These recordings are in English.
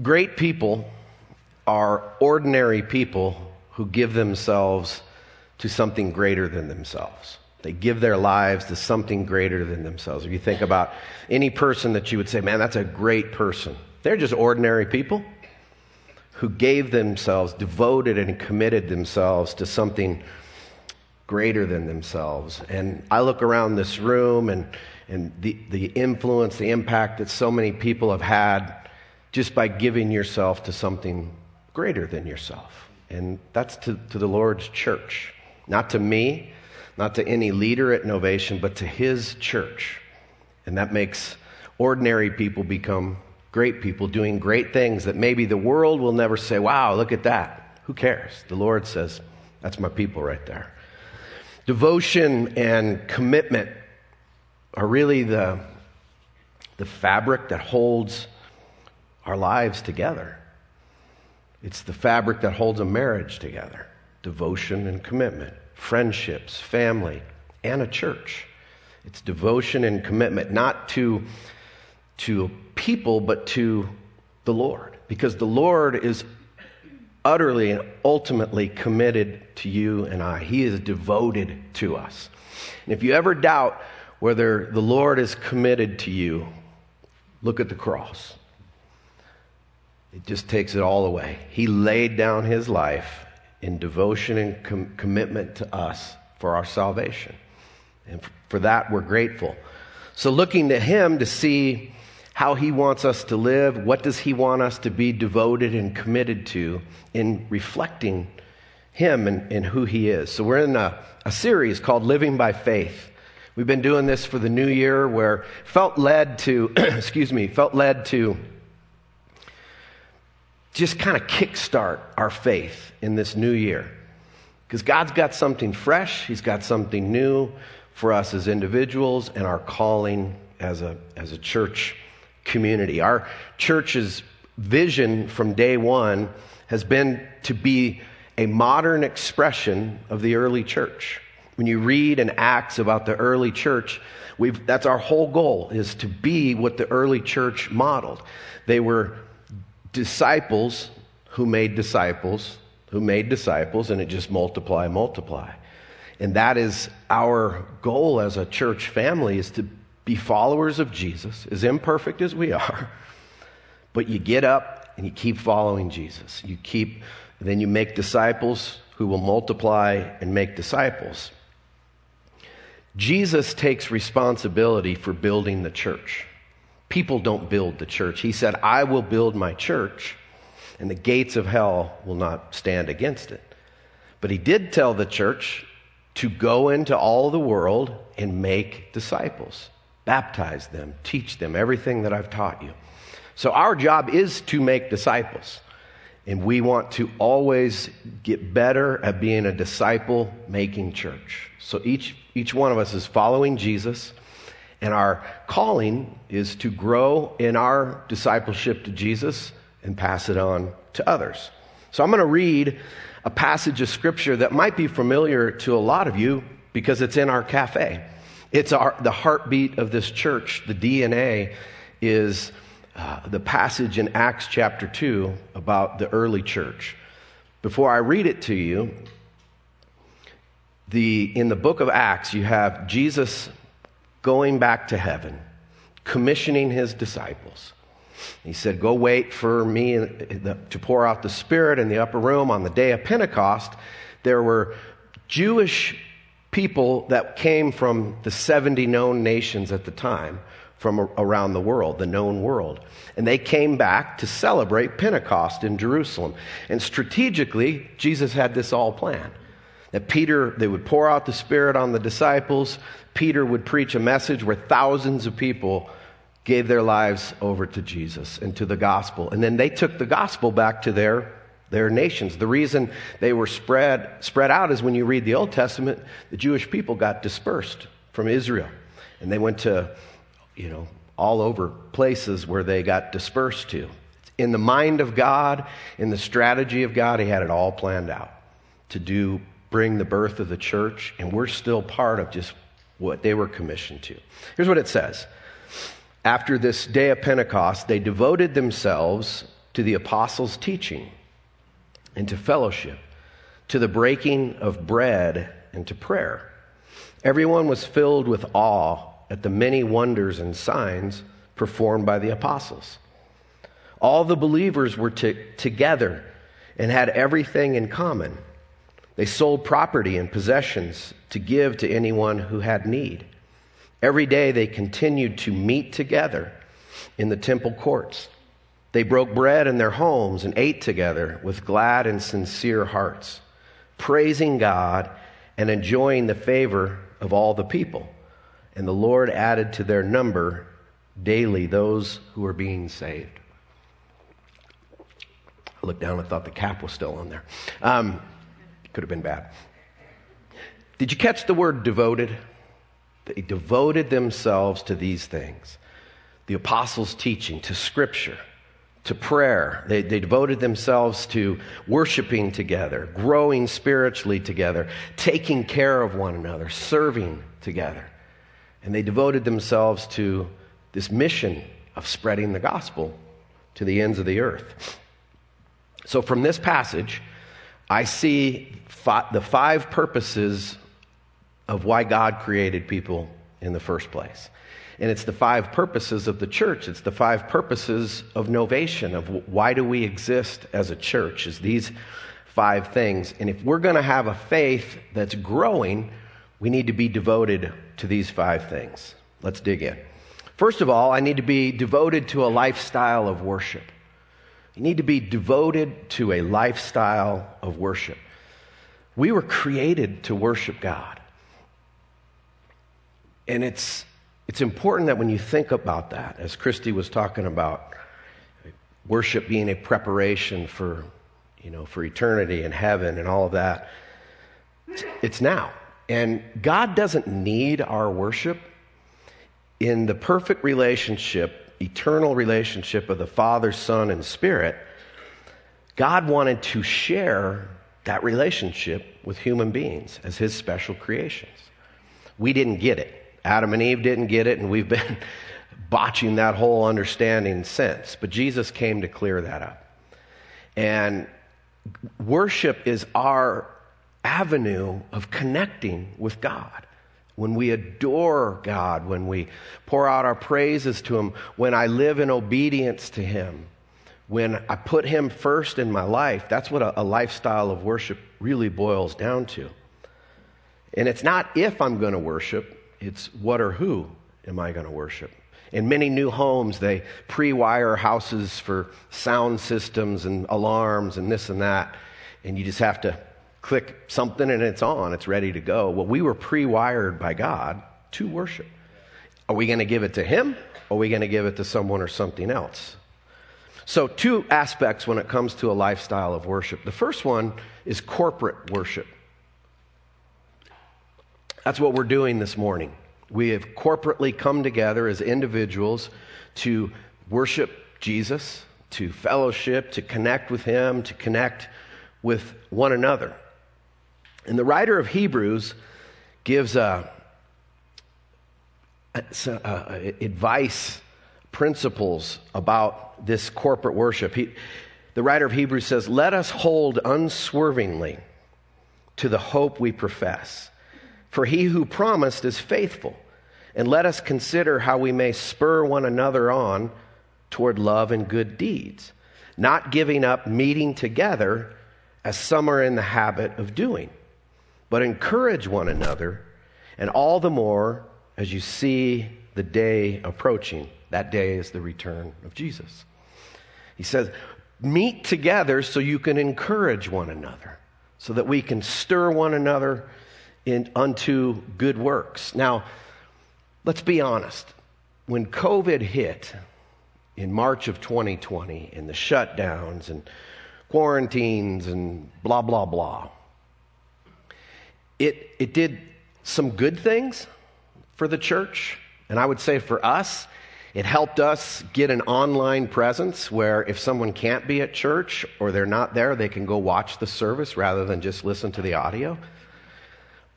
Great people are ordinary people who give themselves to something greater than themselves. They give their lives to something greater than themselves. If you think about any person that you would say, man, that's a great person, they're just ordinary people who gave themselves, devoted and committed themselves to something greater than themselves. And I look around this room and, and the, the influence, the impact that so many people have had just by giving yourself to something greater than yourself. And that's to, to the Lord's church, not to me, not to any leader at Novation, but to His church. And that makes ordinary people become great people doing great things that maybe the world will never say, wow, look at that. Who cares? The Lord says, that's my people right there. Devotion and commitment are really the, the fabric that holds our lives together. It's the fabric that holds a marriage together devotion and commitment, friendships, family, and a church. It's devotion and commitment, not to, to people, but to the Lord. Because the Lord is utterly and ultimately committed to you and I. He is devoted to us. And if you ever doubt whether the Lord is committed to you, look at the cross. It just takes it all away. He laid down his life in devotion and com- commitment to us for our salvation. And for that, we're grateful. So, looking to him to see how he wants us to live, what does he want us to be devoted and committed to in reflecting him and, and who he is. So we're in a, a series called Living by Faith. We've been doing this for the new year where felt led to, excuse me, felt led to just kind of kickstart our faith in this new year. Because God's got something fresh, He's got something new for us as individuals and our calling as a, as a church community. Our church's vision from day one has been to be a modern expression of the early church. When you read in Acts about the early church, that's our whole goal is to be what the early church modeled. They were disciples who made disciples, who made disciples, and it just multiply, multiply. And that is our goal as a church family is to be followers of Jesus, as imperfect as we are, but you get up and you keep following Jesus. You keep, then you make disciples who will multiply and make disciples. Jesus takes responsibility for building the church. People don't build the church. He said, I will build my church, and the gates of hell will not stand against it. But he did tell the church to go into all the world and make disciples baptize them, teach them everything that I've taught you. So, our job is to make disciples. And we want to always get better at being a disciple making church. So, each, each one of us is following Jesus, and our calling is to grow in our discipleship to Jesus and pass it on to others. So, I'm going to read a passage of scripture that might be familiar to a lot of you because it's in our cafe. It's our, the heartbeat of this church. The DNA is uh, the passage in Acts chapter 2 about the early church. Before I read it to you, the, in the book of Acts, you have Jesus going back to heaven, commissioning his disciples. He said, Go wait for me to pour out the Spirit in the upper room on the day of Pentecost. There were Jewish people that came from the 70 known nations at the time from around the world, the known world. And they came back to celebrate Pentecost in Jerusalem. And strategically, Jesus had this all planned. That Peter, they would pour out the Spirit on the disciples. Peter would preach a message where thousands of people gave their lives over to Jesus and to the gospel. And then they took the gospel back to their their nations. The reason they were spread, spread out is when you read the Old Testament, the Jewish people got dispersed from Israel. And they went to, you know, all over places where they got dispersed to. In the mind of God, in the strategy of God, He had it all planned out to do, bring the birth of the church, and we're still part of just what they were commissioned to. Here's what it says After this day of Pentecost, they devoted themselves to the apostles' teaching, and to fellowship, to the breaking of bread, and to prayer. Everyone was filled with awe at the many wonders and signs performed by the apostles. All the believers were together and had everything in common. They sold property and possessions to give to anyone who had need. Every day they continued to meet together in the temple courts. They broke bread in their homes and ate together with glad and sincere hearts, praising God and enjoying the favor of all the people. And the Lord added to their number daily those who were being saved. I looked down and thought the cap was still on there. Um, could have been bad. Did you catch the word devoted? They devoted themselves to these things the apostles' teaching, to scripture, to prayer. They, they, devoted themselves to worshiping together, growing spiritually together, taking care of one another, serving together. And they devoted themselves to this mission of spreading the gospel to the ends of the earth. So, from this passage, I see the five purposes of why God created people in the first place. And it's the five purposes of the church. It's the five purposes of novation, of why do we exist as a church, is these five things. And if we're going to have a faith that's growing, we need to be devoted to these five things. Let's dig in. First of all, I need to be devoted to a lifestyle of worship. You need to be devoted to a lifestyle of worship. We were created to worship God. And it's, it's important that when you think about that, as Christy was talking about, worship being a preparation for, you know, for eternity and heaven and all of that, it's now. And God doesn't need our worship. In the perfect relationship, eternal relationship of the Father, Son, and Spirit, God wanted to share that relationship with human beings as His special creations. We didn't get it. Adam and Eve didn't get it, and we've been botching that whole understanding since. But Jesus came to clear that up. And worship is our avenue of connecting with God. When we adore God, when we pour out our praises to Him, when I live in obedience to Him, when I put Him first in my life, that's what a, a lifestyle of worship really boils down to. And it's not if I'm going to worship, it's what or who am I going to worship? In many new homes, they pre wire houses for sound systems and alarms and this and that. And you just have to click something and it's on, it's ready to go. Well, we were pre wired by God to worship. Are we going to give it to Him or are we going to give it to someone or something else? So, two aspects when it comes to a lifestyle of worship. The first one is corporate worship. That's what we're doing this morning. We have corporately come together as individuals to worship Jesus, to fellowship, to connect with Him, to connect with one another. And the writer of Hebrews gives uh, a, a, a, uh, uh, advice, principles about this corporate worship. He, the writer of Hebrews says, Let us hold unswervingly to the hope we profess. For he who promised is faithful. And let us consider how we may spur one another on toward love and good deeds, not giving up meeting together as some are in the habit of doing, but encourage one another, and all the more as you see the day approaching. That day is the return of Jesus. He says, Meet together so you can encourage one another, so that we can stir one another in, unto good works. Now, let's be honest. When COVID hit in March of 2020 and the shutdowns and quarantines and blah, blah, blah, it, it did some good things for the church. And I would say for us, it helped us get an online presence where if someone can't be at church or they're not there, they can go watch the service rather than just listen to the audio.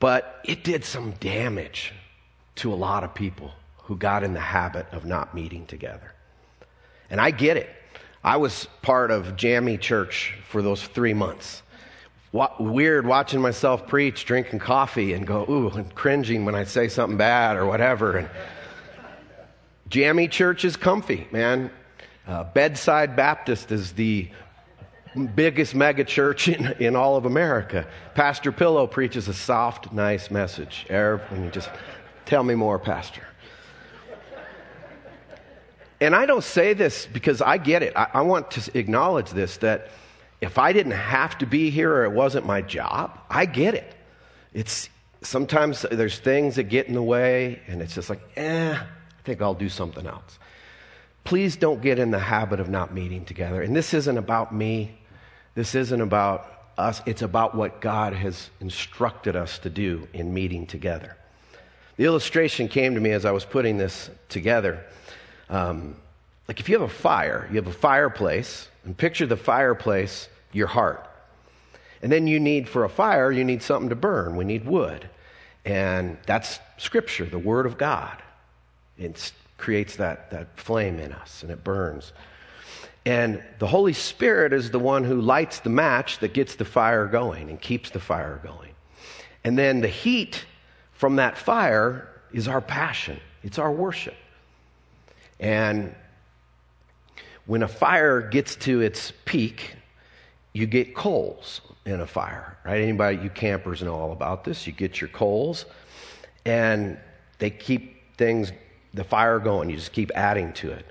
But it did some damage to a lot of people who got in the habit of not meeting together. And I get it. I was part of Jammy Church for those three months. Weird watching myself preach, drinking coffee, and go, ooh, and cringing when I say something bad or whatever. And Jammy Church is comfy, man. Uh, Bedside Baptist is the biggest mega church in, in all of America. Pastor Pillow preaches a soft, nice message. And you just tell me more, Pastor. And I don't say this because I get it. I, I want to acknowledge this that if I didn't have to be here or it wasn't my job, I get it. It's sometimes there's things that get in the way, and it's just like, eh, I think I'll do something else. Please don't get in the habit of not meeting together. And this isn't about me. This isn't about us. It's about what God has instructed us to do in meeting together. The illustration came to me as I was putting this together. Um, like if you have a fire, you have a fireplace, and picture the fireplace, your heart. And then you need, for a fire, you need something to burn. We need wood. And that's Scripture, the Word of God. It creates that, that flame in us, and it burns. And the Holy Spirit is the one who lights the match that gets the fire going and keeps the fire going. And then the heat from that fire is our passion, it's our worship. And when a fire gets to its peak, you get coals in a fire, right? Anybody, you campers know all about this. You get your coals, and they keep things, the fire going. You just keep adding to it.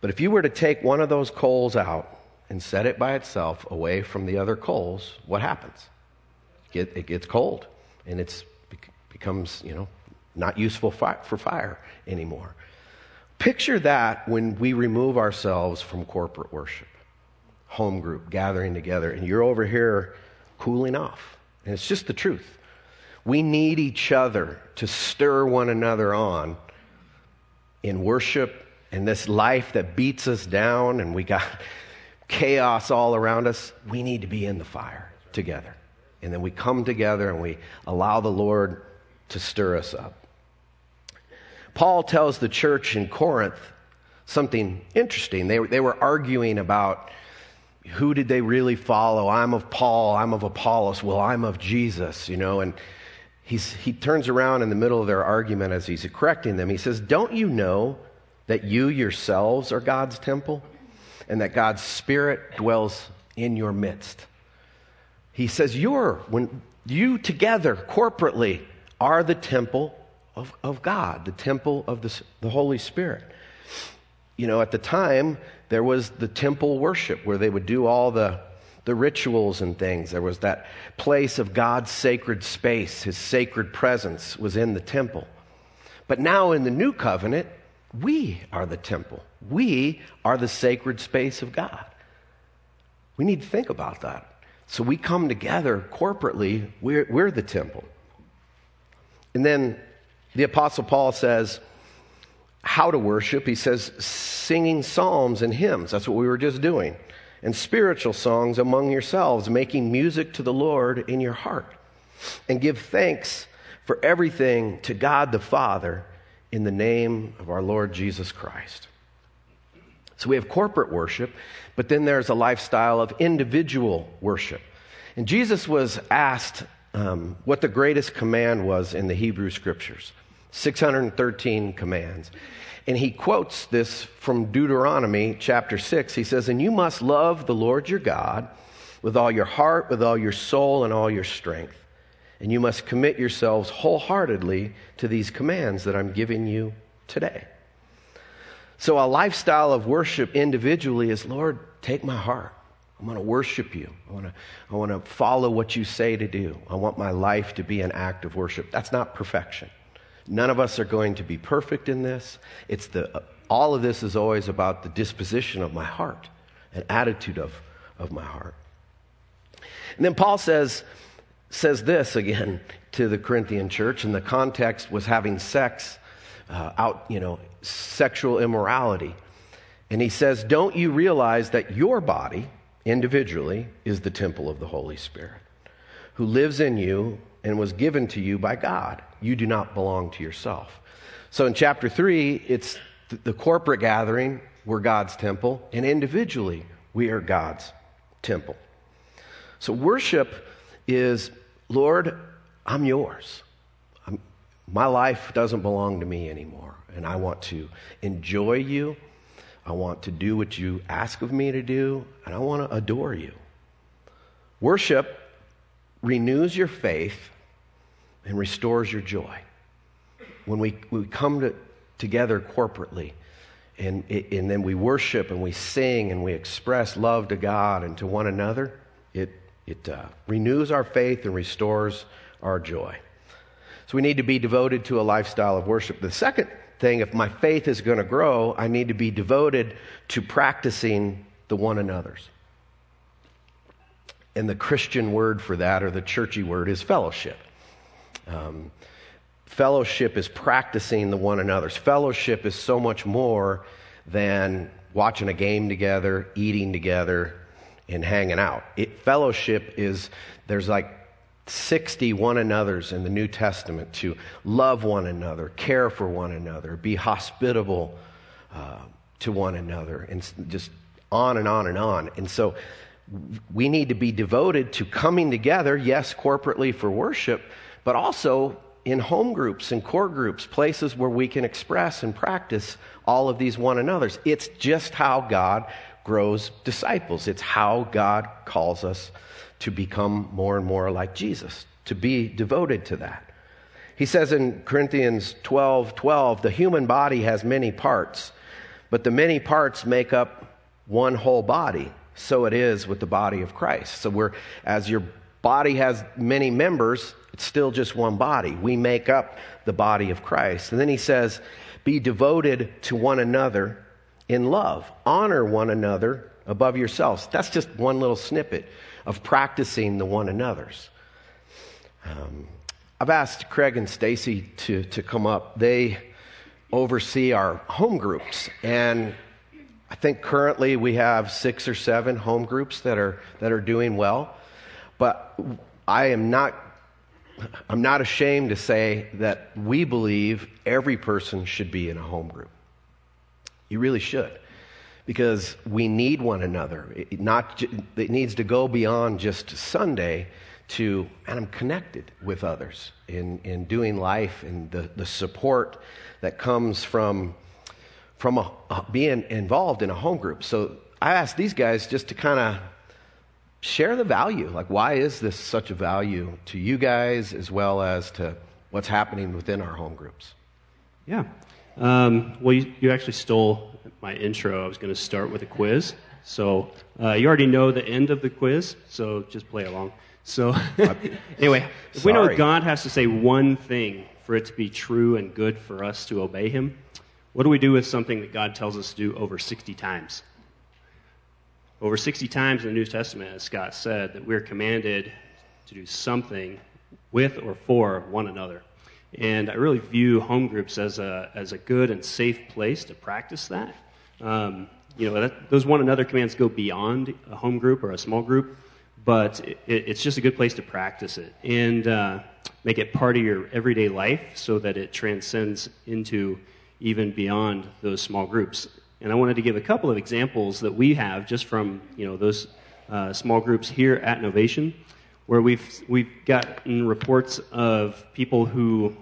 But if you were to take one of those coals out and set it by itself away from the other coals, what happens? Get, It, gets cold, and it becomes, you know, not useful for fire anymore. Picture that when we remove ourselves from corporate worship, home group, gathering together, and you're over here cooling off. And it's just the truth. We need each other to stir one another on in worship and this life that beats us down and we got chaos all around us. We need to be in the fire together. And then we come together and we allow the Lord to stir us up. Paul tells the church in Corinth something interesting. They, they were arguing about who did they really follow? I'm of Paul, I'm of Apollos, well, I'm of Jesus, you know, and he's, he turns around in the middle of their argument as he's correcting them. He says, Don't you know that you yourselves are God's temple and that God's Spirit dwells in your midst? He says, You're, when you together corporately are the temple of, of God, the temple of the, the Holy Spirit. You know, at the time, there was the temple worship where they would do all the, the rituals and things. There was that place of God's sacred space, his sacred presence was in the temple. But now in the new covenant, we are the temple. We are the sacred space of God. We need to think about that. So we come together corporately, we're, we're the temple. And then the Apostle Paul says how to worship. He says singing psalms and hymns. That's what we were just doing. And spiritual songs among yourselves, making music to the Lord in your heart. And give thanks for everything to God the Father in the name of our Lord Jesus Christ. So we have corporate worship, but then there's a lifestyle of individual worship. And Jesus was asked um, what the greatest command was in the Hebrew scriptures. 613 commands. And he quotes this from Deuteronomy chapter 6. He says, And you must love the Lord your God with all your heart, with all your soul, and all your strength. And you must commit yourselves wholeheartedly to these commands that I'm giving you today. So, a lifestyle of worship individually is Lord, take my heart. I want to worship you. I want to, I want to follow what you say to do. I want my life to be an act of worship. That's not perfection. None of us are going to be perfect in this. It's the, all of this is always about the disposition of my heart, an attitude of, of my heart. And then Paul says, says this again to the Corinthian church, and the context was having sex uh, out, you know, sexual immorality. And he says, Don't you realize that your body, individually, is the temple of the Holy Spirit, who lives in you and was given to you by God? You do not belong to yourself. So in chapter 3, it's the corporate gathering we're God's temple, and individually, we are God's temple. So, worship is, Lord, I'm yours. I'm, my life doesn't belong to me anymore, and I want to enjoy you. I want to do what you ask of me to do, and I want to adore you. Worship renews your faith and restores your joy. When we, we come to, together corporately, and, and then we worship and we sing and we express love to God and to one another, it, it uh, renews our faith and restores our joy. So we need to be devoted to a lifestyle of worship. The second thing, if my faith is going to grow, I need to be devoted to practicing the one another's. And the Christian word for that, or the churchy word, is fellowship. Um, fellowship is practicing the one another's. Fellowship is so much more than watching a game together, eating together, and hanging out. It, fellowship is, there's like 60 one another's in the New Testament to love one another, care for one another, be hospitable uh, to one another, and just on and on and on. And so we need to be devoted to coming together, yes, corporately for worship, but also in home groups and core groups, places where we can express and practice all of these one another's. It's just how God grows disciples. It's how God calls us to become more and more like Jesus, to be devoted to that. He says in Corinthians 12 12, the human body has many parts, but the many parts make up one whole body. So it is with the body of Christ. So we're, as your body has many members, it's still just one body. We make up the body of Christ. And then he says, be devoted to one another in love. Honor one another above yourselves. That's just one little snippet of practicing the one another's. Um, I've asked Craig and Stacy to, to come up. They oversee our home groups. And I think currently we have six or seven home groups that are, that are doing well. But I am not, I'm not ashamed to say that we believe every person should be in a home group. You really should. Because we need one another. It, not, it needs to go beyond just Sunday to, and I'm connected with others in, in doing life and the, the support that comes from, from a, being involved in a home group. So I asked these guys just to kind of share the value. Like, why is this such a value to you guys as well as to what's happening within our home groups? Yeah. Um, well, you, you, actually stole my intro. I was going to start with a quiz. So uh, you already know the end of the quiz, so just play along. So, anyway, if we know God has to say one thing for it to be true and good for us to obey Him, what do we do with something that God tells us to do over 60 times? Over 60 times in the New Testament, as Scott said, that we're commanded to do something with or for one another. And I really view home groups as a, as a good and safe place to practice that. Um, you know, that, those one another commands go beyond a home group or a small group, but it, it's just a good place to practice it and uh, make it part of your everyday life so that it transcends into even beyond those small groups. And I wanted to give a couple of examples that we have just from you know those uh, small groups here at Novation where we've, we've gotten reports of people who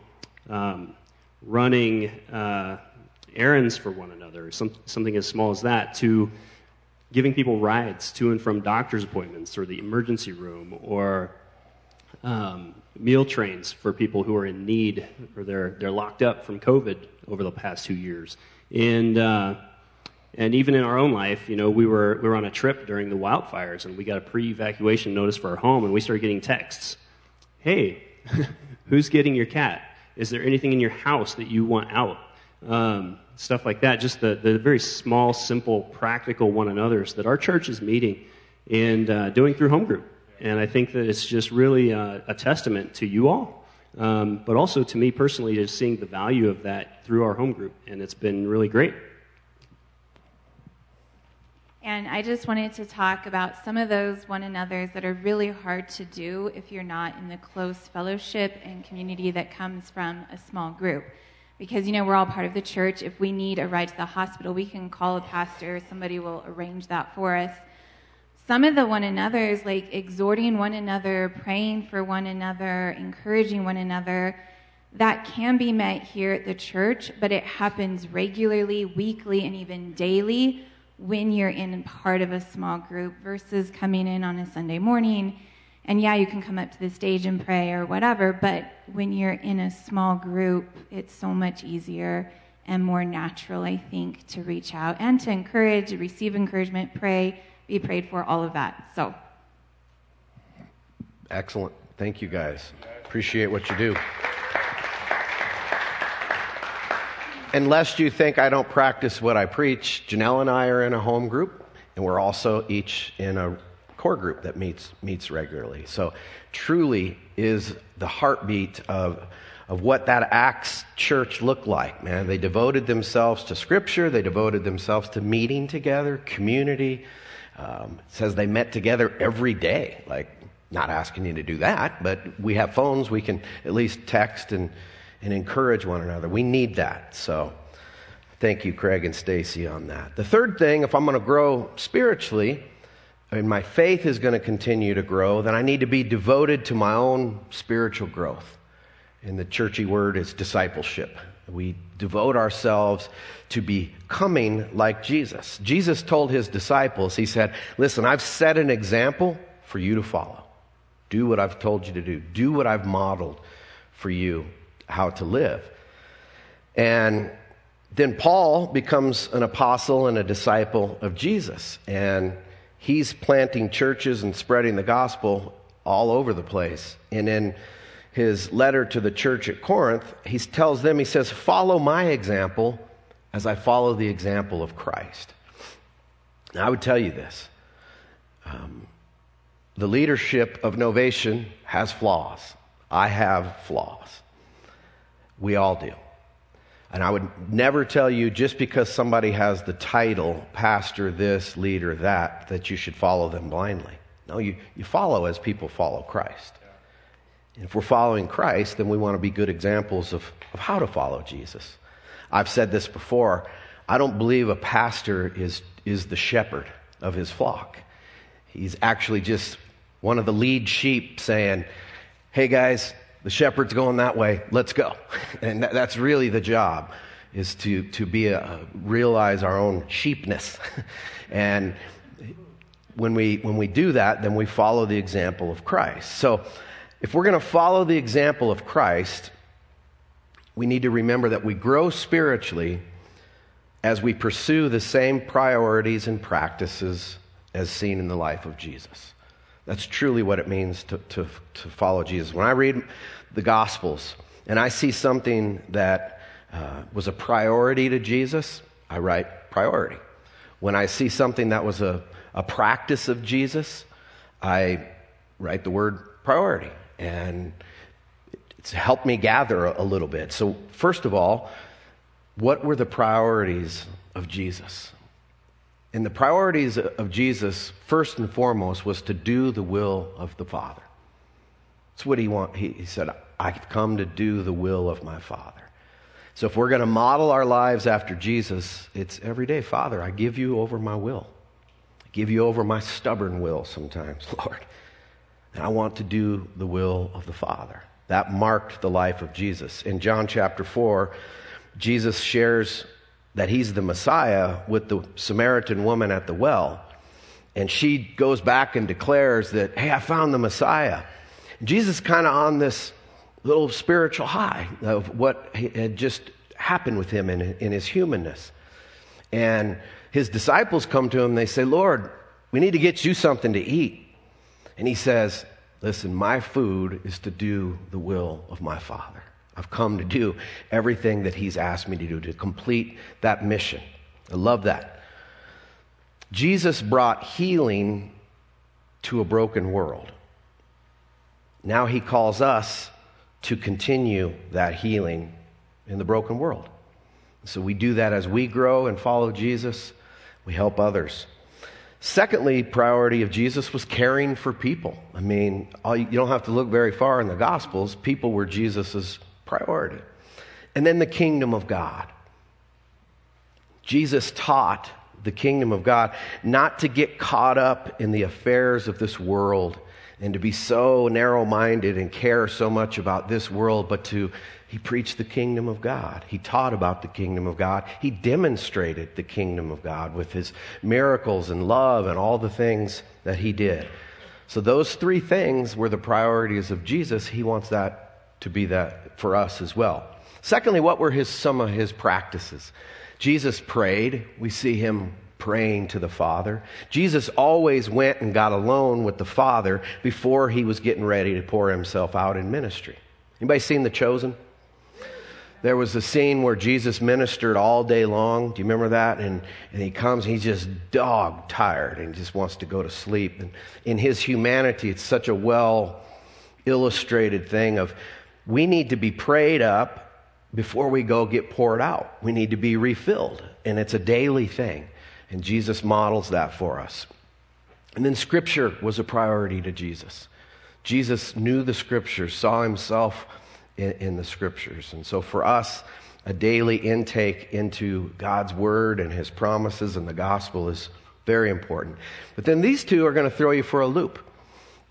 um, running uh, errands for one another, some, something as small as that, to giving people rides to and from doctor's appointments or the emergency room or um, meal trains for people who are in need or they're, they're locked up from COVID over the past two years. And uh, and even in our own life, you know, we were, we were on a trip during the wildfires and we got a pre evacuation notice for our home and we started getting texts. Hey, who's getting your cat? Is there anything in your house that you want out? Um, stuff like that. Just the, the very small, simple, practical one another's that our church is meeting and uh, doing through home group. And I think that it's just really uh, a testament to you all, um, but also to me personally, just seeing the value of that through our home group. And it's been really great. And I just wanted to talk about some of those one another's that are really hard to do if you're not in the close fellowship and community that comes from a small group. because you know we're all part of the church. If we need a ride to the hospital, we can call a pastor. Somebody will arrange that for us. Some of the one another's, like exhorting one another, praying for one another, encouraging one another, that can be met here at the church, but it happens regularly, weekly, and even daily when you're in part of a small group versus coming in on a Sunday morning. And yeah, you can come up to the stage and pray or whatever, but when you're in a small group, it's so much easier and more natural, I think, to reach out and to encourage, receive encouragement, pray, be prayed for, all of that. So. Excellent. Thank you guys. Appreciate what you do. And lest you think I don't practice what I preach, Janelle and I are in a home group, and we're also each in a core group that meets meets regularly. So truly is the heartbeat of of what that Acts church looked like, man. They devoted themselves to scripture, they devoted themselves to meeting together, community. Um, says they met together every day. Like, not asking you to do that, but we have phones, we can at least text and and encourage one another. We need that. So thank you, Craig and Stacy, on that. The third thing, if I'm going to grow spiritually, and my faith is going to continue to grow, then I need to be devoted to my own spiritual growth. And the churchy word is discipleship. We devote ourselves to becoming like Jesus. Jesus told his disciples, He said, Listen, I've set an example for you to follow. Do what I've told you to do, do what I've modeled for you how to live. And then Paul becomes an apostle and a disciple of Jesus. And he's planting churches and spreading the gospel all over the place. And in his letter to the church at Corinth, he tells them, he says, Follow my example as I follow the example of Christ. Now, I would tell you this um, the leadership of Novation has flaws. I have flaws. We all do. And I would never tell you just because somebody has the title, pastor this, leader that, that you should follow them blindly. No, you, you follow as people follow Christ. And if we're following Christ, then we want to be good examples of, of how to follow Jesus. I've said this before. I don't believe a pastor is, is the shepherd of his flock. He's actually just one of the lead sheep saying, Hey guys, the shepherd's going that way, let's go. And that's really the job, is to, to be a, realize our own sheepness. and when we, when we do that, then we follow the example of Christ. So if we're going to follow the example of Christ, we need to remember that we grow spiritually as we pursue the same priorities and practices as seen in the life of Jesus. That's truly what it means to, to, to follow Jesus. When I read the Gospels and I see something that uh, was a priority to Jesus, I write priority. When I see something that was a, a practice of Jesus, I write the word priority. And it's helped me gather a, a little bit. So, first of all, what were the priorities of Jesus? And the priorities of Jesus, first and foremost, was to do the will of the Father. That's what he wanted. He, he said, I've come to do the will of my Father. So if we're going to model our lives after Jesus, it's every day, Father, I give you over my will. I give you over my stubborn will sometimes, Lord. And I want to do the will of the Father. That marked the life of Jesus. In John chapter 4, Jesus shares that he's the Messiah with the Samaritan woman at the well. And she goes back and declares that, hey, I found the Messiah. Jesus kind of on this little spiritual high of what had just happened with him in, in his humanness. And his disciples come to him, they say, Lord, we need to get you something to eat. And he says, Listen, my food is to do the will of my Father. I've come to do everything that He's asked me to do, to complete that mission. I love that. Jesus brought healing to a broken world. Now He calls us to continue that healing in the broken world. So we do that as we grow and follow Jesus, we help others. Secondly, priority of Jesus was caring for people. I mean, you don't have to look very far in the Gospels. People were Jesus's priority. And then the kingdom of God. Jesus taught the kingdom of God not to get caught up in the affairs of this world and to be so narrow minded and care so much about this world, but to, he preached the kingdom of God. He taught about the kingdom of God. He demonstrated the kingdom of God with his miracles and love and all the things that he did. So, those three things were the priorities of Jesus. He wants that to be that for us as well. Secondly, what were his, some of his practices? Jesus prayed. We see him praying to the Father. Jesus always went and got alone with the Father before he was getting ready to pour himself out in ministry. Anybody seen The Chosen? There was a scene where Jesus ministered all day long. Do you remember that? And, and he comes, he's just dog tired and just wants to go to sleep. And in his humanity, it's such a well illustrated thing of we need to be prayed up before we go get poured out. We need to be refilled. And it's a daily thing. And Jesus models that for us. And then Scripture was a priority to Jesus. Jesus knew the Scriptures, saw himself in, in, the Scriptures. And so for us, a daily intake into God's Word and His promises and the gospel is very important. But then these two are going to throw you for a loop.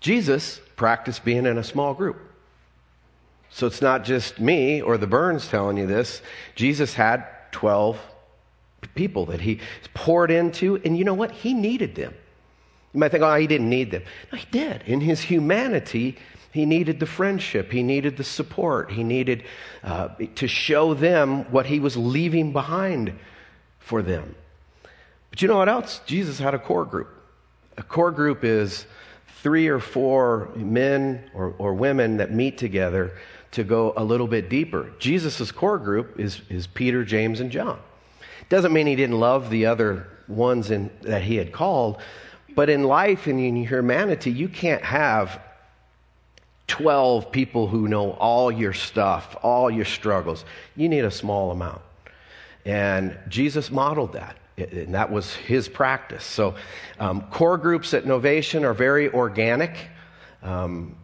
Jesus practiced being in a small group. So it's not just me or the Burns telling you this. Jesus had 12 people that he poured into, and you know what? He needed them. You might think, oh, he didn't need them. No, he did. In his humanity, he needed the friendship, he needed the support, he needed uh, to show them what he was leaving behind for them. But you know what else? Jesus had a core group. A core group is three or four men or, or women that meet together to go a little bit deeper. Jesus' core group is, is Peter, James, and John. Doesn't mean he didn't love the other ones in, that he had called, but in life and in humanity, you can't have 12 people who know all your stuff, all your struggles. You need a small amount. And Jesus modeled that, and that was his practice. So, um, core groups at Novation are very organic. Um,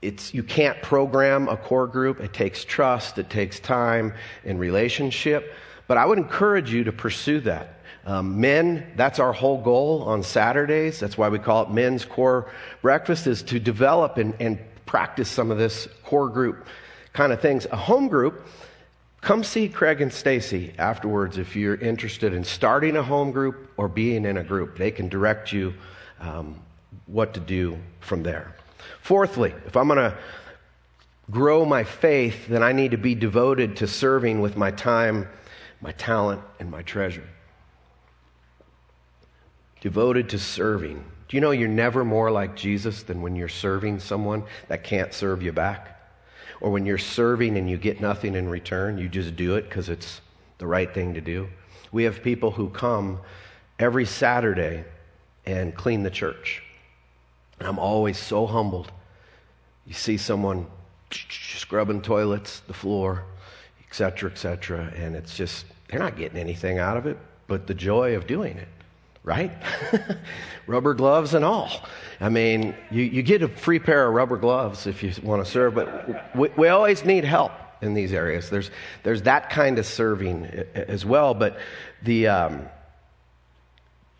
it's, you can't program a core group. It takes trust, it takes time and relationship. But I would encourage you to pursue that. Um, men, that's our whole goal on Saturdays. That's why we call it men's core breakfast, is to develop and, and practice some of this core group kind of things. A home group, come see Craig and Stacy afterwards if you're interested in starting a home group or being in a group. They can direct you um, what to do from there. Fourthly, if I'm going to grow my faith, then I need to be devoted to serving with my time my talent, and my treasure. Devoted to serving. Do you know you're never more like Jesus than when you're serving someone that can't serve you back? Or when you're serving and you get nothing in return, you just do it because it's the right thing to do. We have people who come every Saturday and clean the church. And I'm always so humbled. You see someone scrubbing toilets, the floor, et cetera, et cetera. And it's just, they're not getting anything out of it but the joy of doing it, right? rubber gloves and all. I mean, you, you get a free pair of rubber gloves if you want to serve, but we, we always need help in these areas. There's, there's that kind of serving as well. But the, um,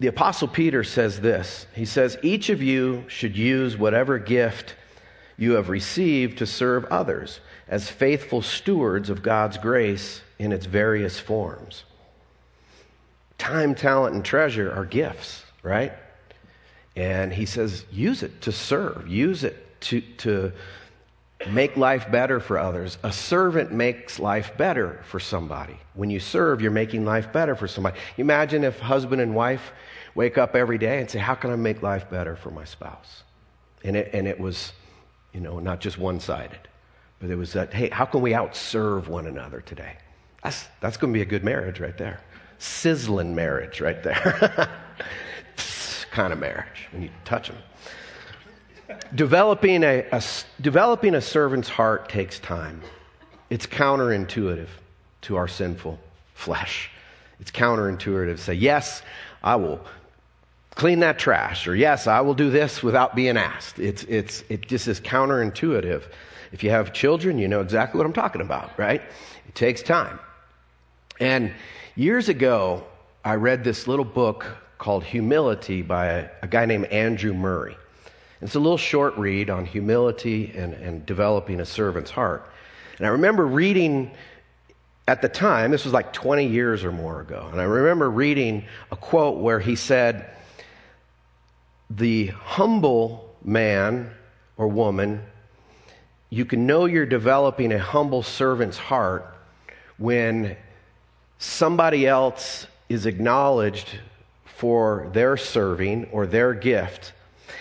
the Apostle Peter says this He says, Each of you should use whatever gift you have received to serve others as faithful stewards of God's grace in its various forms. Time, talent, and treasure are gifts, right? And he says, use it to serve, use it to, to make life better for others. A servant makes life better for somebody. When you serve, you're making life better for somebody. Imagine if husband and wife wake up every day and say, How can I make life better for my spouse? And it, and it was, you know, not just one sided. But it was that, hey, how can we outserve one another today? That's, that's going to be a good marriage right there. Sizzling marriage right there. kind of marriage when you touch them. developing, a, a, developing a servant's heart takes time. It's counterintuitive to our sinful flesh. It's counterintuitive to say, yes, I will clean that trash, or yes, I will do this without being asked. It's, it's, it just is counterintuitive if you have children, you know exactly what I'm talking about, right? It takes time. And years ago, I read this little book called Humility by a, a guy named Andrew Murray. It's a little short read on humility and, and developing a servant's heart. And I remember reading at the time, this was like 20 years or more ago, and I remember reading a quote where he said, The humble man or woman, you can know you're developing a humble servant's heart when somebody else is acknowledged for their serving or their gift,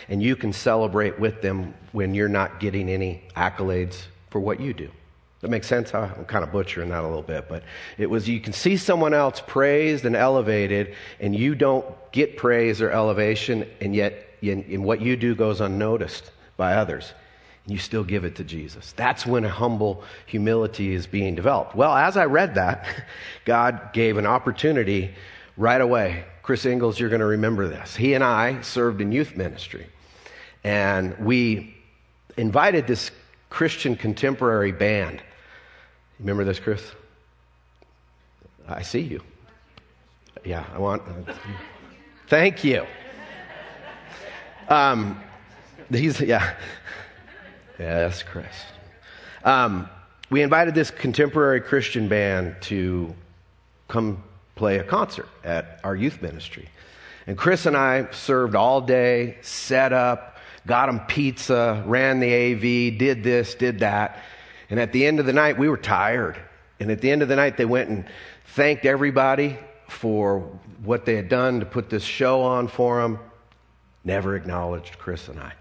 and you can celebrate with them when you're not getting any accolades for what you do. That makes sense? I'm kind of butchering that a little bit, but it was you can see someone else praised and elevated, and you don't get praise or elevation, and yet in, in what you do goes unnoticed by others. And you still give it to Jesus. That's when a humble humility is being developed. Well, as I read that, God gave an opportunity right away. Chris Ingalls, you're going to remember this. He and I served in youth ministry, and we invited this Christian contemporary band Remember this, Chris? I see you. Yeah, I want. Uh, thank you. Um, these, yeah. Yeah, that's Chris. Um, we invited this contemporary Christian band to come play a concert at our youth ministry. And Chris and I served all day, set up, got them pizza, ran the AV, did this, did that. And at the end of the night, we were tired. And at the end of the night, they went and thanked everybody for what they had done to put this show on for them. Never acknowledged Chris and I.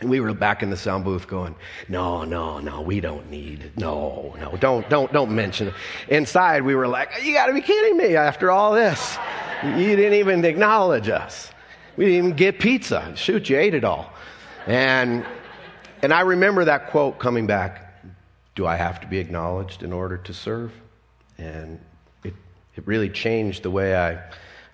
And we were back in the sound booth going, no, no, no, we don't need, no, no, don't, don't, don't mention it. Inside, we were like, you gotta be kidding me after all this. You didn't even acknowledge us. We didn't even get pizza. Shoot, you ate it all. And, and I remember that quote coming back do I have to be acknowledged in order to serve? And it, it really changed the way I,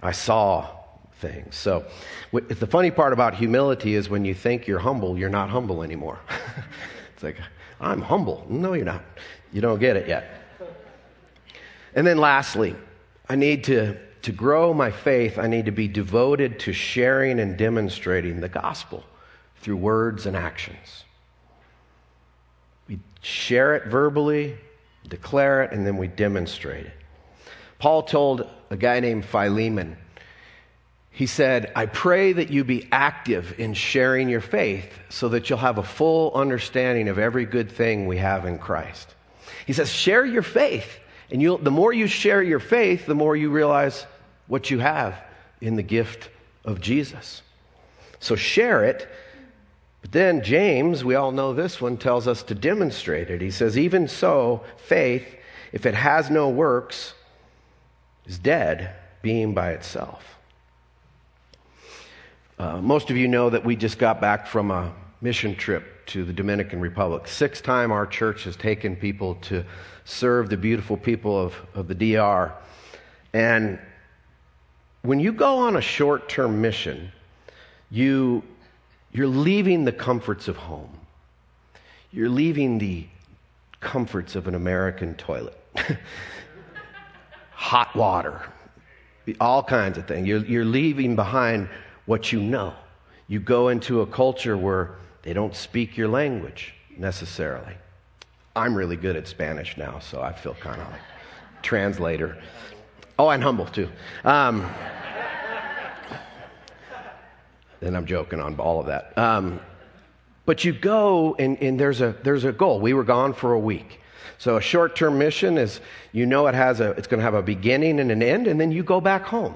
I saw things. So, the funny part about humility is when you think you're humble, you're not humble anymore. it's like, I'm humble. No, you're not. You don't get it yet. And then, lastly, I need to, to grow my faith, I need to be devoted to sharing and demonstrating the gospel through words and actions share it verbally, declare it, and then we demonstrate it. Paul told a guy named Philemon, he said, I pray that you be active in sharing your faith so that you'll have a full understanding of every good thing we have in Christ. He says, share your faith. And the more you share your faith, the more you realize what you have in the gift of Jesus. So share it but then James, we all know this one, tells us to demonstrate it. He says, Even so, faith, if it has no works, is dead, being by itself. Uh, most of you know that we just got back from a mission trip to the Dominican Republic. Sixth time our church has taken people to serve the beautiful people of, of the DR. And when you go on a short term mission, you you're leaving the comforts of home. You're leaving the comforts of an American toilet. Hot water, all kinds of things. You're, you're leaving behind what you know. You go into a culture where they don't speak your language necessarily. I'm really good at Spanish now, so I feel kind of like translator. Oh, and humble too. Um, and I'm joking on all of that. Um, but you go and, and there's, a, there's a goal. We were gone for a week. So a short-term mission is, you know it has a, it's going to have a beginning and an end, and then you go back home.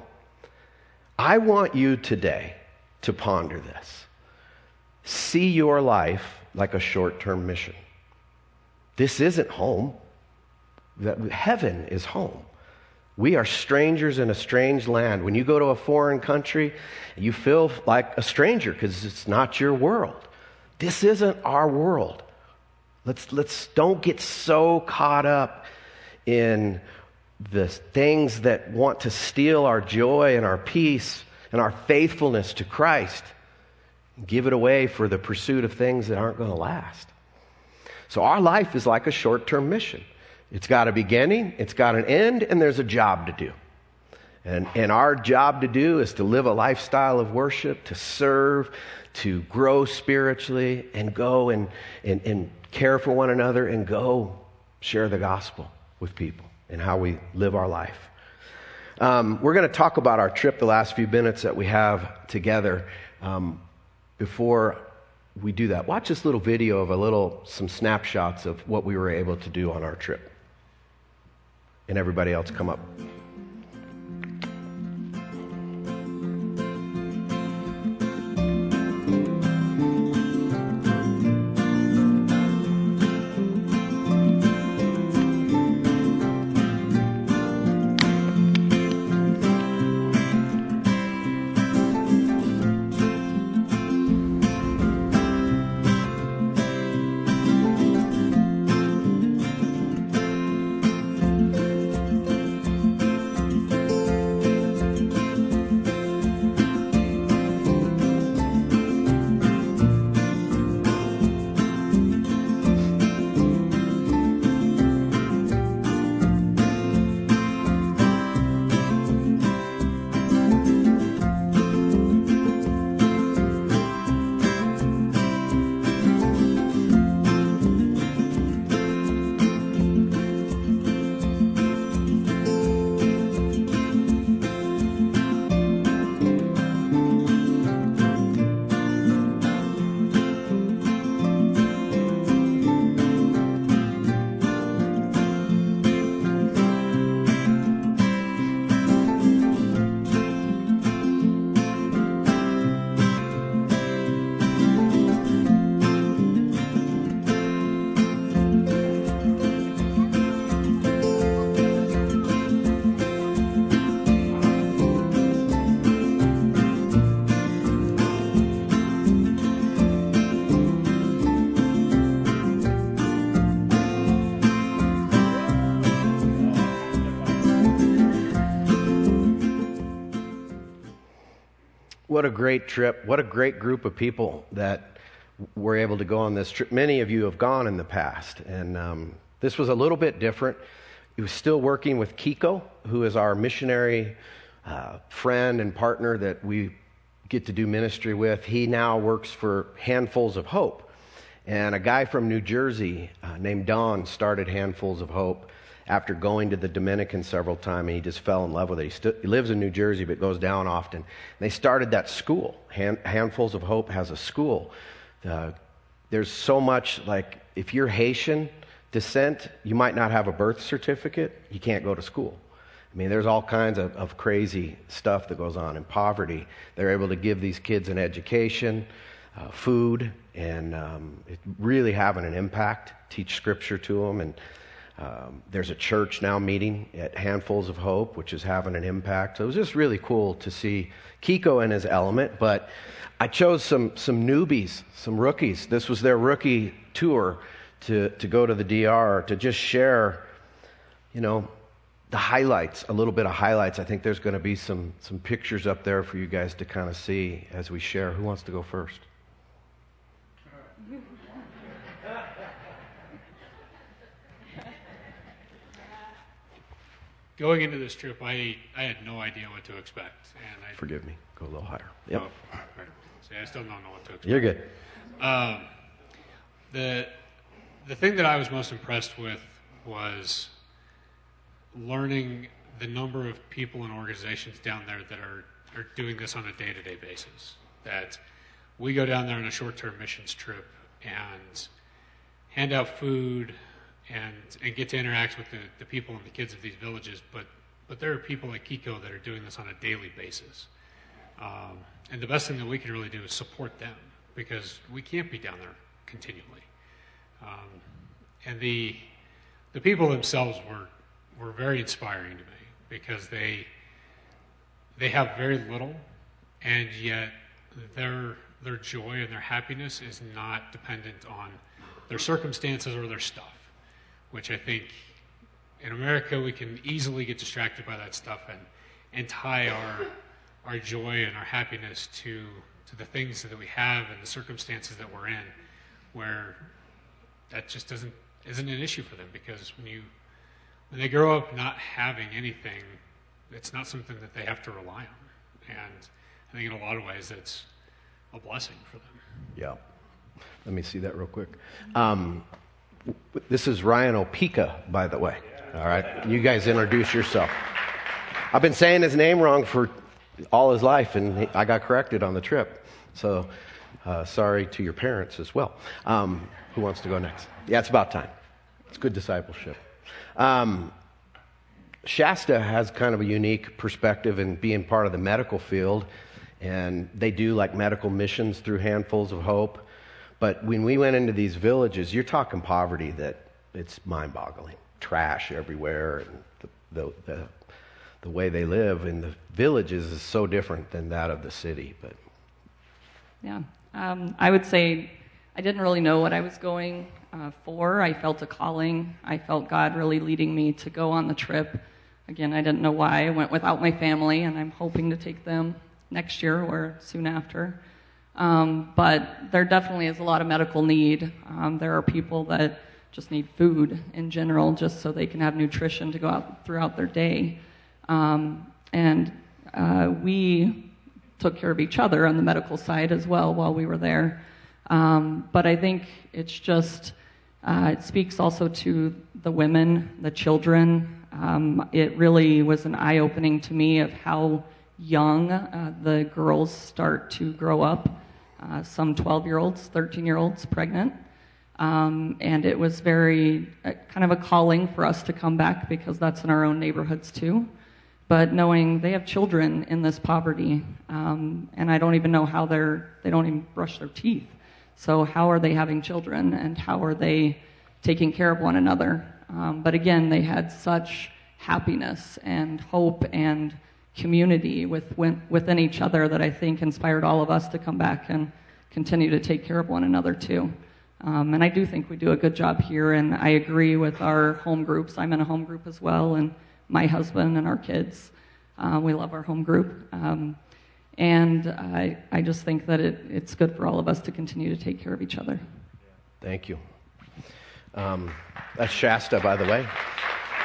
I want you today to ponder this. See your life like a short-term mission. This isn't home. Heaven is home. We are strangers in a strange land. When you go to a foreign country, you feel like a stranger because it's not your world. This isn't our world. Let's, let's don't get so caught up in the things that want to steal our joy and our peace and our faithfulness to Christ. Give it away for the pursuit of things that aren't going to last. So our life is like a short term mission. It's got a beginning, it's got an end, and there's a job to do. And, and our job to do is to live a lifestyle of worship, to serve, to grow spiritually, and go and, and, and care for one another, and go share the gospel with people and how we live our life. Um, we're going to talk about our trip the last few minutes that we have together. Um, before we do that, watch this little video of a little, some snapshots of what we were able to do on our trip. And everybody else come up. What a great trip. What a great group of people that were able to go on this trip. Many of you have gone in the past, and um, this was a little bit different. He was still working with Kiko, who is our missionary uh, friend and partner that we get to do ministry with. He now works for Handfuls of Hope. And a guy from New Jersey uh, named Don started Handfuls of Hope after going to the Dominican several times, and he just fell in love with it. He, st- he lives in New Jersey, but goes down often. And they started that school. Hand- Handfuls of Hope has a school. Uh, there's so much like if you're Haitian descent, you might not have a birth certificate. You can't go to school. I mean, there's all kinds of, of crazy stuff that goes on in poverty. They're able to give these kids an education, uh, food, and um, really having an impact. Teach scripture to them and um, there's a church now meeting at Handfuls of Hope, which is having an impact. So it was just really cool to see Kiko in his element. But I chose some, some newbies, some rookies. This was their rookie tour to, to go to the DR, to just share, you know, the highlights, a little bit of highlights. I think there's going to be some, some pictures up there for you guys to kind of see as we share. Who wants to go first? Going into this trip, I, I had no idea what to expect. And I, Forgive me. Go a little higher. Yep. Oh, right. See, I still don't know what to expect. You're good. Um, the, the thing that I was most impressed with was learning the number of people and organizations down there that are, are doing this on a day to day basis. That we go down there on a short term missions trip and hand out food, and and get to interact with the, the people and the kids of these villages. But but there are people like Kiko that are doing this on a daily basis. Um, and the best thing that we can really do is support them because we can't be down there continually. Um, and the the people themselves were were very inspiring to me because they they have very little, and yet their their joy and their happiness is not dependent on their circumstances or their stuff which I think in America we can easily get distracted by that stuff and, and tie our, our joy and our happiness to, to the things that we have and the circumstances that we're in, where that just doesn't, isn't an issue for them because when you, when they grow up not having anything, it's not something that they have to rely on. And I think in a lot of ways, it's a blessing for them. Yeah. Let me see that real quick. Um, this is Ryan Opeka, by the way. All right. You guys introduce yourself. I've been saying his name wrong for all his life, and I got corrected on the trip. So uh, sorry to your parents as well. Um, who wants to go next? Yeah, it's about time. It's good discipleship. Um, Shasta has kind of a unique perspective in being part of the medical field, and they do like medical missions through Handfuls of Hope. But when we went into these villages, you're talking poverty that it's mind boggling. Trash everywhere, and the, the, the, the, way they live in the villages is so different than that of the city. But yeah, um, I would say I didn't really know what I was going uh, for. I felt a calling. I felt God really leading me to go on the trip. Again, I didn't know why. I went without my family, and I'm hoping to take them next year or soon after. Um, but there definitely is a lot of medical need. Um, there are people that just need food in general, just so they can have nutrition to go out throughout their day. Um, and uh, we took care of each other on the medical side as well while we were there. Um, but I think it's just, uh, it speaks also to the women, the children. Um, it really was an eye opening to me of how young uh, the girls start to grow up uh, some 12 year olds, 13 year olds pregnant. Um, and it was very uh, kind of a calling for us to come back because that's in our own neighborhoods too. But knowing they have children in this poverty, um, and I don't even know how they're, they don't even brush their teeth. So, how are they having children and how are they taking care of one another? Um, but again, they had such happiness and hope and community with, within each other that I think inspired all of us to come back and continue to take care of one another too. Um, and I do think we do a good job here, and I agree with our home groups. I'm in a home group as well, and my husband and our kids. Uh, we love our home group. Um, and I, I just think that it, it's good for all of us to continue to take care of each other. Thank you. Um, that's Shasta, by the way.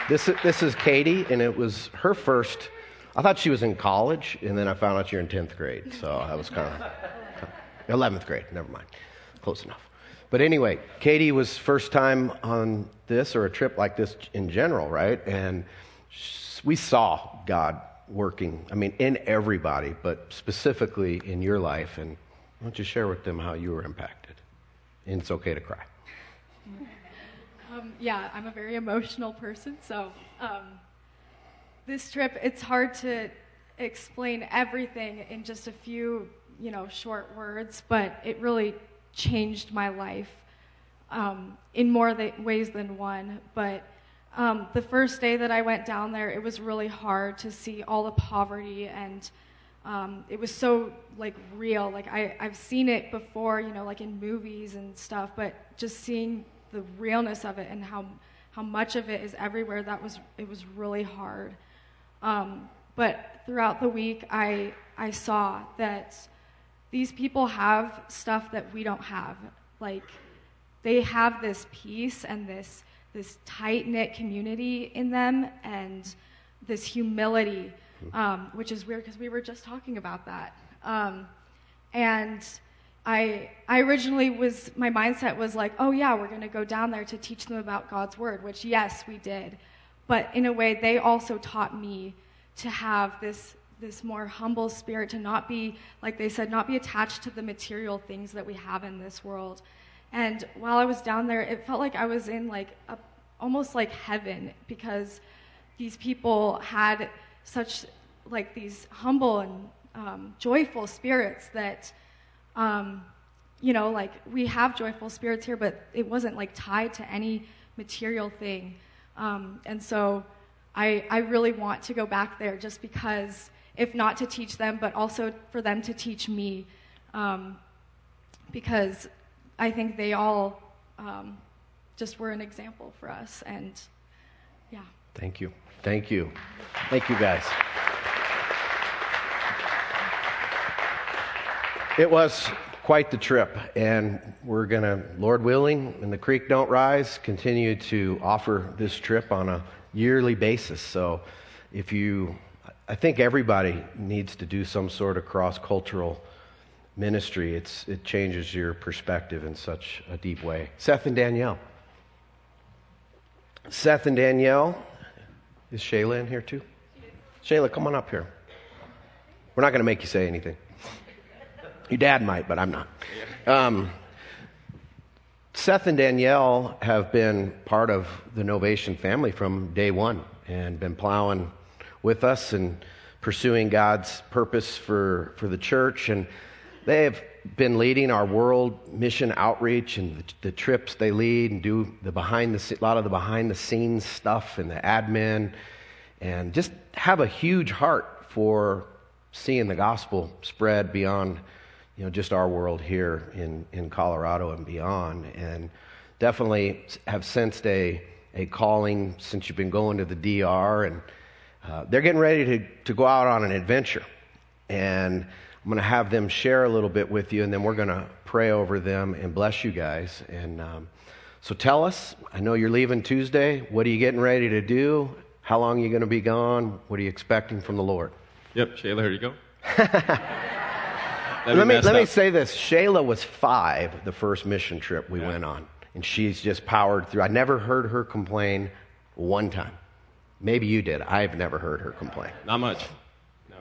This, this is Katie, and it was her first I thought she was in college, and then I found out you're in 10th grade. So that was kind of 11th grade. Never mind. Close enough. But anyway, Katie was first time on this or a trip like this in general, right? And we saw God working, I mean, in everybody, but specifically in your life. And why don't you share with them how you were impacted? And it's okay to cry. Um, yeah, I'm a very emotional person, so um, this trip, it's hard to explain everything in just a few, you know, short words, but it really changed my life um, in more th- ways than one. But um, the first day that I went down there, it was really hard to see all the poverty and um, it was so like real. Like I, I've seen it before, you know, like in movies and stuff, but just seeing the realness of it and how how much of it is everywhere, that was it was really hard. Um, but throughout the week, I, I saw that these people have stuff that we don't have. Like, they have this peace and this, this tight knit community in them and this humility, um, which is weird because we were just talking about that. Um, and I, I originally was, my mindset was like, oh yeah, we're going to go down there to teach them about God's word, which yes, we did. But in a way, they also taught me to have this, this more humble spirit, to not be, like they said, not be attached to the material things that we have in this world. And while I was down there, it felt like I was in like a, almost like heaven because these people had such like these humble and um, joyful spirits that um, you know like we have joyful spirits here but it wasn't like tied to any material thing um, and so I, I really want to go back there just because, if not to teach them, but also for them to teach me. Um, because I think they all um, just were an example for us. And yeah. Thank you. Thank you. Thank you, guys. It was quite the trip. And we're going to, Lord willing, and the creek don't rise, continue to offer this trip on a yearly basis. So if you, I think everybody needs to do some sort of cross cultural ministry. It's, it changes your perspective in such a deep way. Seth and Danielle. Seth and Danielle. Is Shayla in here too? Shayla, come on up here. We're not going to make you say anything. Your dad might, but I'm not. Um, Seth and Danielle have been part of the Novation family from day one and been plowing with us and pursuing God's purpose for, for the church. And they have been leading our world mission outreach and the, the trips they lead and do the behind the a lot of the behind the scenes stuff and the admin and just have a huge heart for seeing the gospel spread beyond you know just our world here in, in Colorado and beyond and definitely have sensed a a calling since you've been going to the DR and uh, they're getting ready to, to go out on an adventure and I'm going to have them share a little bit with you, and then we're going to pray over them and bless you guys. And um, so tell us, I know you're leaving Tuesday. What are you getting ready to do? How long are you going to be gone? What are you expecting from the Lord? Yep, Shayla, here you go. let me, let me say this Shayla was five the first mission trip we yeah. went on, and she's just powered through. I never heard her complain one time. Maybe you did. I've never heard her complain. Not much. No.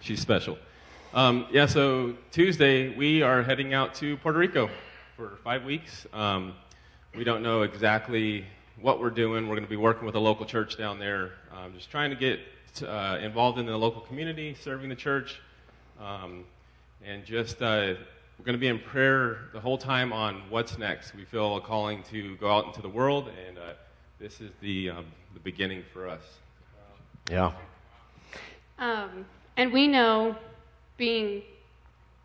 She's special. Um, yeah, so Tuesday we are heading out to Puerto Rico for five weeks. Um, we don't know exactly what we're doing. We're going to be working with a local church down there, um, just trying to get uh, involved in the local community, serving the church, um, and just uh, we're going to be in prayer the whole time on what's next. We feel a calling to go out into the world, and uh, this is the um, the beginning for us. Yeah. Um, and we know being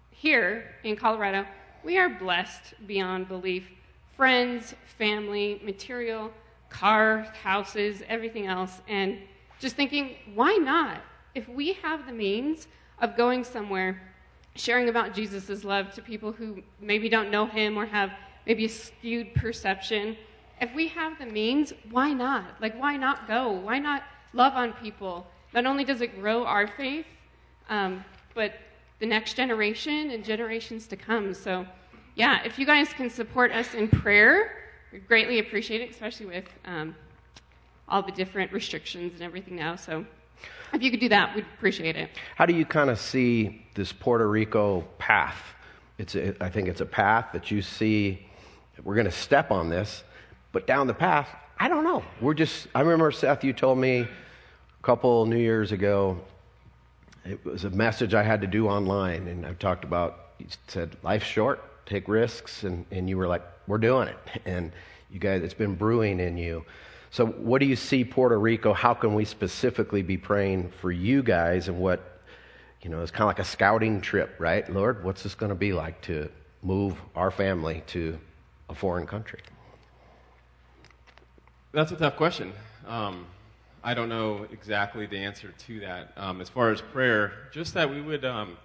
here in Colorado, we are blessed beyond belief. Friends, family, material, car, houses, everything else. And just thinking, why not? If we have the means of going somewhere, sharing about Jesus' love to people who maybe don't know him or have maybe a skewed perception, if we have the means, why not? Like, why not go? Why not love on people? Not only does it grow our faith, um, but the next generation and generations to come. So, yeah, if you guys can support us in prayer, we greatly appreciate it, especially with um, all the different restrictions and everything now. So, if you could do that, we'd appreciate it. How do you kind of see this Puerto Rico path? It's a, I think it's a path that you see. We're going to step on this, but down the path, I don't know. We're just. I remember Seth, you told me a couple New Years ago it was a message I had to do online, and I've talked about, you said, life's short, take risks, and, and you were like, we're doing it. And you guys, it's been brewing in you. So, what do you see Puerto Rico? How can we specifically be praying for you guys and what, you know, it's kind of like a scouting trip, right? Lord, what's this going to be like to move our family to a foreign country? That's a tough question. Um, I don't know exactly the answer to that. Um, as far as prayer, just that we would um,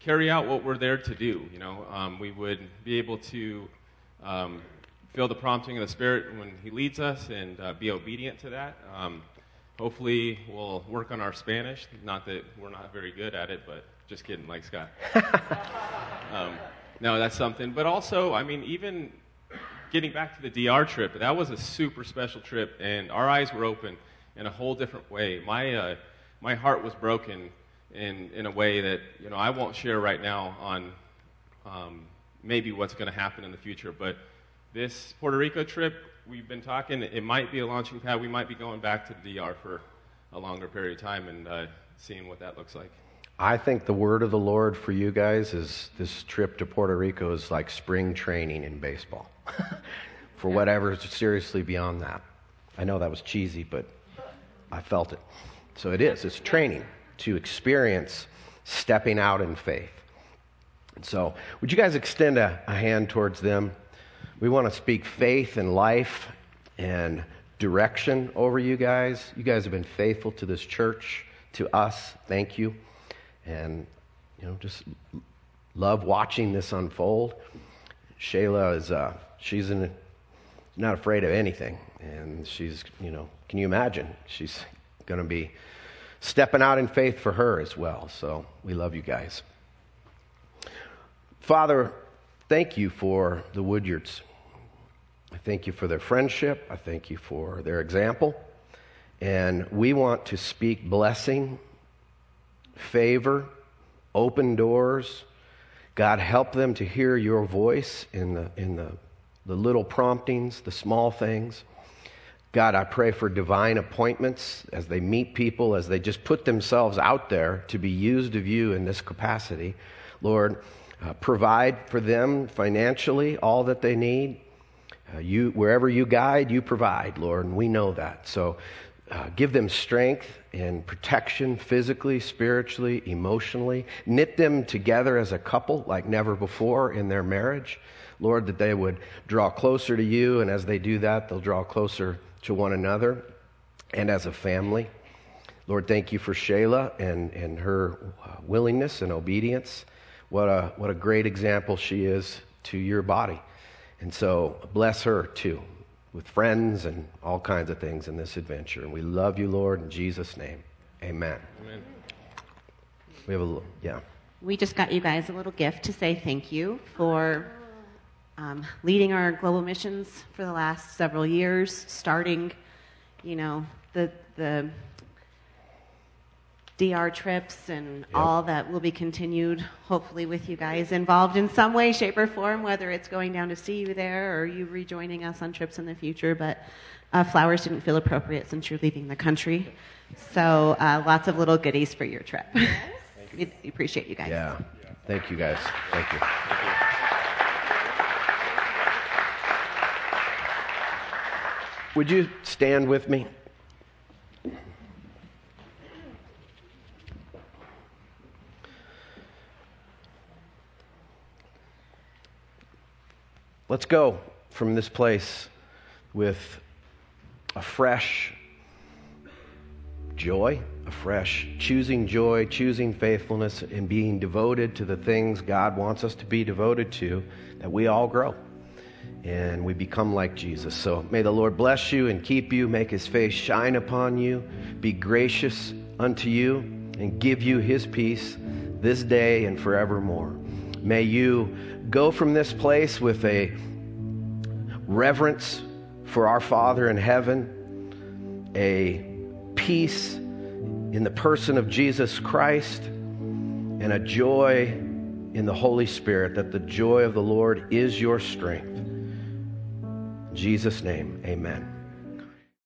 carry out what we're there to do. You know, um, we would be able to um, feel the prompting of the Spirit when He leads us and uh, be obedient to that. Um, hopefully, we'll work on our Spanish. Not that we're not very good at it, but just kidding, like Scott. Um, no, that's something. But also, I mean, even getting back to the DR trip, that was a super special trip, and our eyes were open in a whole different way. My, uh, my heart was broken in, in a way that you know, I won't share right now on um, maybe what's going to happen in the future. But this Puerto Rico trip, we've been talking, it might be a launching pad. We might be going back to the DR for a longer period of time and uh, seeing what that looks like. I think the word of the Lord for you guys is this trip to Puerto Rico is like spring training in baseball. for whatever is seriously beyond that. I know that was cheesy, but I felt it. So it is. It's training to experience stepping out in faith. And so, would you guys extend a, a hand towards them? We want to speak faith and life and direction over you guys. You guys have been faithful to this church, to us. Thank you. And, you know, just love watching this unfold. Shayla is. Uh, she's in not afraid of anything. And she's, you know, can you imagine? She's going to be stepping out in faith for her as well. So we love you guys. Father, thank you for the Woodyards. I thank you for their friendship. I thank you for their example. And we want to speak blessing, favor, open doors. God, help them to hear your voice in the, in the, the little promptings, the small things. God, I pray for divine appointments as they meet people, as they just put themselves out there to be used of you in this capacity. Lord, uh, provide for them financially all that they need. Uh, you, wherever you guide, you provide, Lord, and we know that. So uh, give them strength and protection physically, spiritually, emotionally. Knit them together as a couple like never before in their marriage. Lord, that they would draw closer to you, and as they do that, they'll draw closer to one another and as a family. Lord, thank you for Shayla and, and her willingness and obedience. What a, what a great example she is to your body. And so bless her too, with friends and all kinds of things in this adventure. And we love you, Lord, in Jesus' name. Amen. Amen. We have a little, yeah. We just got you guys a little gift to say thank you for um, leading our global missions for the last several years, starting, you know, the the DR trips and yep. all that will be continued, hopefully, with you guys involved in some way, shape, or form, whether it's going down to see you there or you rejoining us on trips in the future. But uh, flowers didn't feel appropriate since you're leaving the country. So uh, lots of little goodies for your trip. we appreciate you guys. Yeah. Thank you, guys. Thank you. Thank you. Would you stand with me? Let's go from this place with a fresh joy, a fresh choosing joy, choosing faithfulness, and being devoted to the things God wants us to be devoted to, that we all grow and we become like Jesus. So may the Lord bless you and keep you, make his face shine upon you, be gracious unto you, and give you his peace this day and forevermore. May you go from this place with a reverence for our Father in heaven, a peace in the person of Jesus Christ, and a joy in the Holy Spirit, that the joy of the Lord is your strength. In Jesus' name, amen.